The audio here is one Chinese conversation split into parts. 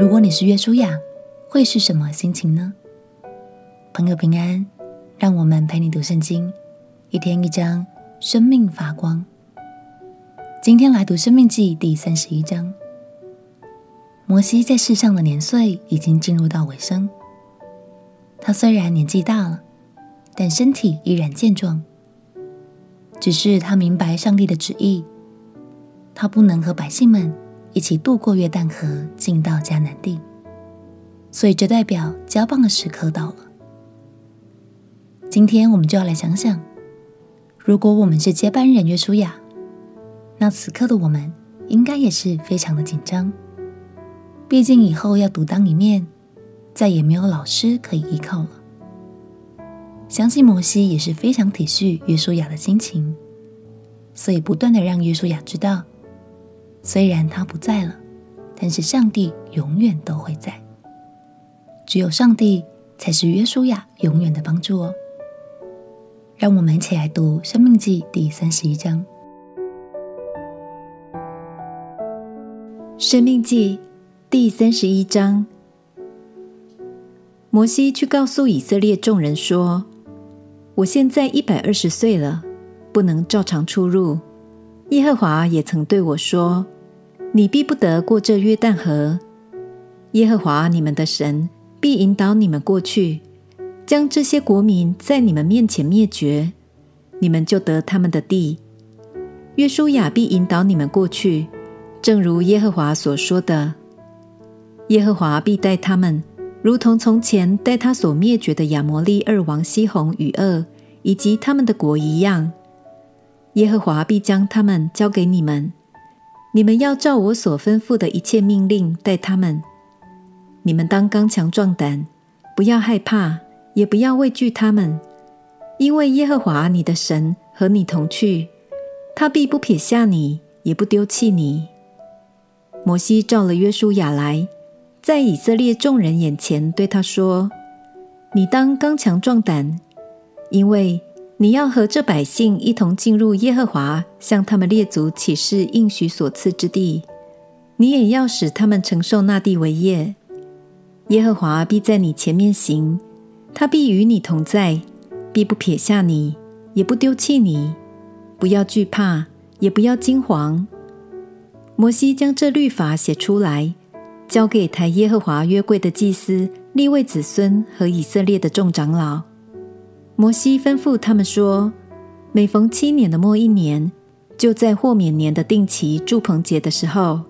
如果你是约书亚，会是什么心情呢？朋友平安，让我们陪你读圣经，一天一章，生命发光。今天来读《生命记》第三十一章。摩西在世上的年岁已经进入到尾声，他虽然年纪大了，但身体依然健壮。只是他明白上帝的旨意，他不能和百姓们一起渡过约旦河，进到迦南地，所以这代表交棒的时刻到了。今天我们就要来想想，如果我们是接班人约书亚，那此刻的我们应该也是非常的紧张，毕竟以后要独当一面，再也没有老师可以依靠了。相信摩西也是非常体恤约书亚的心情，所以不断的让约书亚知道，虽然他不在了，但是上帝永远都会在。只有上帝才是约书亚永远的帮助哦。让我们一起来读《生命记》第三十一章。《生命记》第三十一章，摩西去告诉以色列众人说。我现在一百二十岁了，不能照常出入。耶和华也曾对我说：“你必不得过这约旦河。耶和华你们的神必引导你们过去，将这些国民在你们面前灭绝，你们就得他们的地。约书亚必引导你们过去，正如耶和华所说的。耶和华必带他们。”如同从前带他所灭绝的亚摩利二王西宏与二，以及他们的国一样，耶和华必将他们交给你们。你们要照我所吩咐的一切命令待他们。你们当刚强壮胆，不要害怕，也不要畏惧他们，因为耶和华你的神和你同去，他必不撇下你，也不丢弃你。摩西召了约书亚来。在以色列众人眼前对他说：“你当刚强壮胆，因为你要和这百姓一同进入耶和华向他们列祖起誓应许所赐之地。你也要使他们承受那地为业。耶和华必在你前面行，他必与你同在，必不撇下你，也不丢弃你。不要惧怕，也不要惊惶。”摩西将这律法写出来。交给抬耶和华约柜的祭司、立位子孙和以色列的众长老。摩西吩咐他们说：“每逢七年的末一年，就在豁免年的定期住棚节的时候，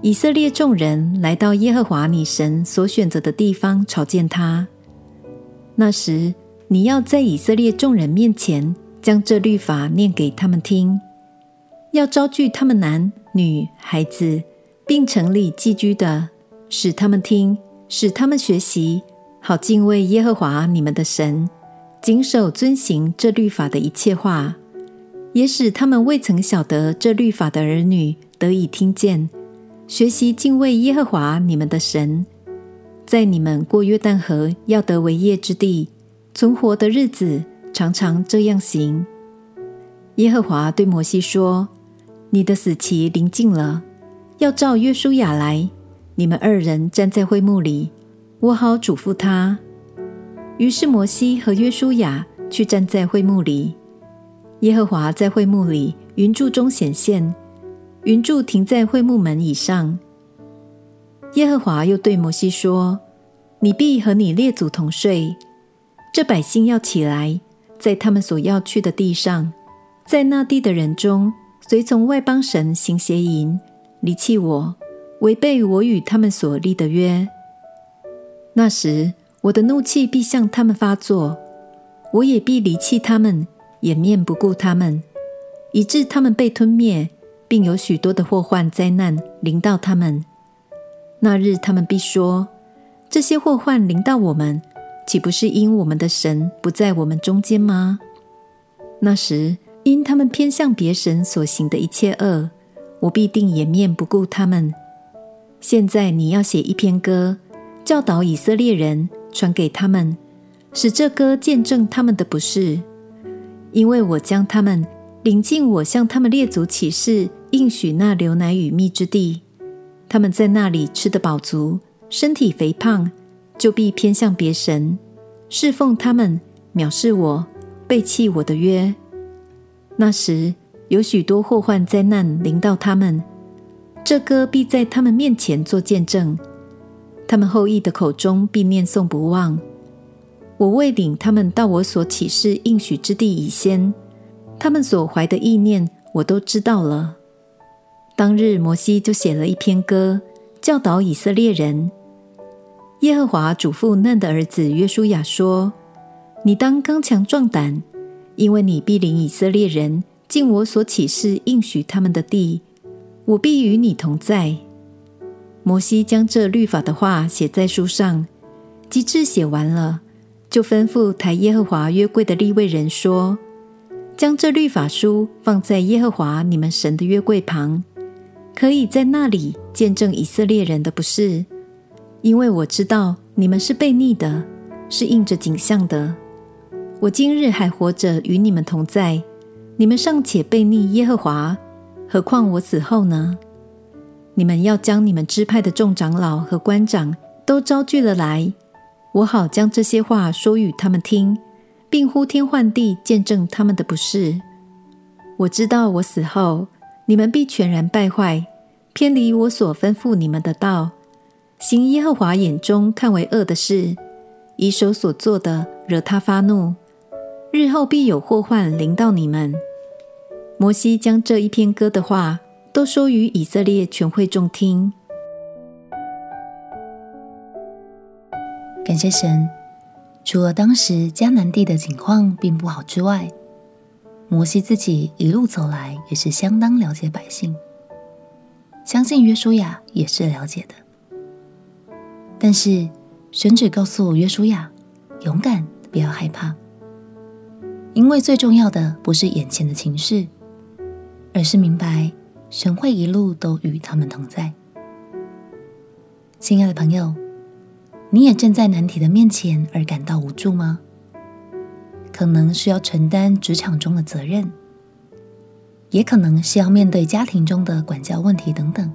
以色列众人来到耶和华你神所选择的地方朝见他。那时，你要在以色列众人面前将这律法念给他们听，要招聚他们男女孩子。”并城里寄居的，使他们听，使他们学习，好敬畏耶和华你们的神，谨守遵行这律法的一切话，也使他们未曾晓得这律法的儿女得以听见，学习敬畏耶和华你们的神，在你们过约旦河要得为业之地，存活的日子，常常这样行。耶和华对摩西说：“你的死期临近了。”要召约书亚来，你们二人站在会幕里，我好嘱咐他。于是摩西和约书亚去站在会幕里。耶和华在会幕里云柱中显现，云柱停在会幕门以上。耶和华又对摩西说：“你必和你列祖同睡。这百姓要起来，在他们所要去的地上，在那地的人中，随从外邦神行邪淫。”离弃我，违背我与他们所立的约。那时，我的怒气必向他们发作，我也必离弃他们，掩面不顾他们，以致他们被吞灭，并有许多的祸患灾难临到他们。那日，他们必说：这些祸患临到我们，岂不是因我们的神不在我们中间吗？那时，因他们偏向别神所行的一切恶。我必定掩面不顾他们。现在你要写一篇歌，教导以色列人，传给他们，使这歌见证他们的不是。因为我将他们领进我向他们列祖起誓应许那流奶与蜜之地，他们在那里吃得饱足，身体肥胖，就必偏向别神，侍奉他们，藐视我，背弃我的约。那时有许多祸患灾难临到他们，这歌必在他们面前作见证，他们后裔的口中必念诵不忘。我未领他们到我所起誓应许之地以先，他们所怀的意念我都知道了。当日摩西就写了一篇歌，教导以色列人。耶和华嘱咐嫩的儿子约书亚说：“你当刚强壮胆。”因为你必领以色列人进我所起誓应许他们的地，我必与你同在。摩西将这律法的话写在书上，及至写完了，就吩咐抬耶和华约柜的利未人说：“将这律法书放在耶和华你们神的约柜旁，可以在那里见证以色列人的不是，因为我知道你们是悖逆的，是应着景象的。”我今日还活着与你们同在，你们尚且悖逆耶和华，何况我死后呢？你们要将你们支派的众长老和官长都招聚了来，我好将这些话说与他们听，并呼天唤地见证他们的不是。我知道我死后，你们必全然败坏，偏离我所吩咐你们的道，行耶和华眼中看为恶的事，以手所做的惹他发怒。日后必有祸患临到你们。摩西将这一篇歌的话都说与以色列全会众听。感谢神，除了当时迦南地的景况并不好之外，摩西自己一路走来也是相当了解百姓，相信约书亚也是了解的。但是神只告诉约书亚：勇敢，不要害怕。因为最重要的不是眼前的情势，而是明白神会一路都与他们同在。亲爱的朋友，你也正在难题的面前而感到无助吗？可能需要承担职场中的责任，也可能是要面对家庭中的管教问题等等。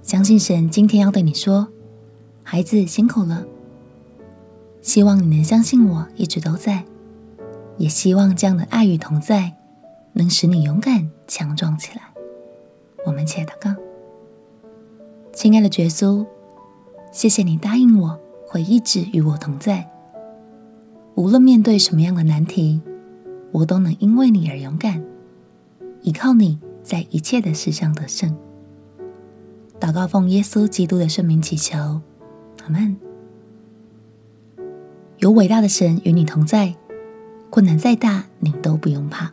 相信神今天要对你说：“孩子辛苦了。”希望你能相信我一直都在。也希望这样的爱与同在，能使你勇敢强壮起来。我们且祷告，亲爱的耶稣，谢谢你答应我会一直与我同在，无论面对什么样的难题，我都能因为你而勇敢，依靠你在一切的事上得胜。祷告奉耶稣基督的圣名祈求，阿门。有伟大的神与你同在。困难再大，你都不用怕。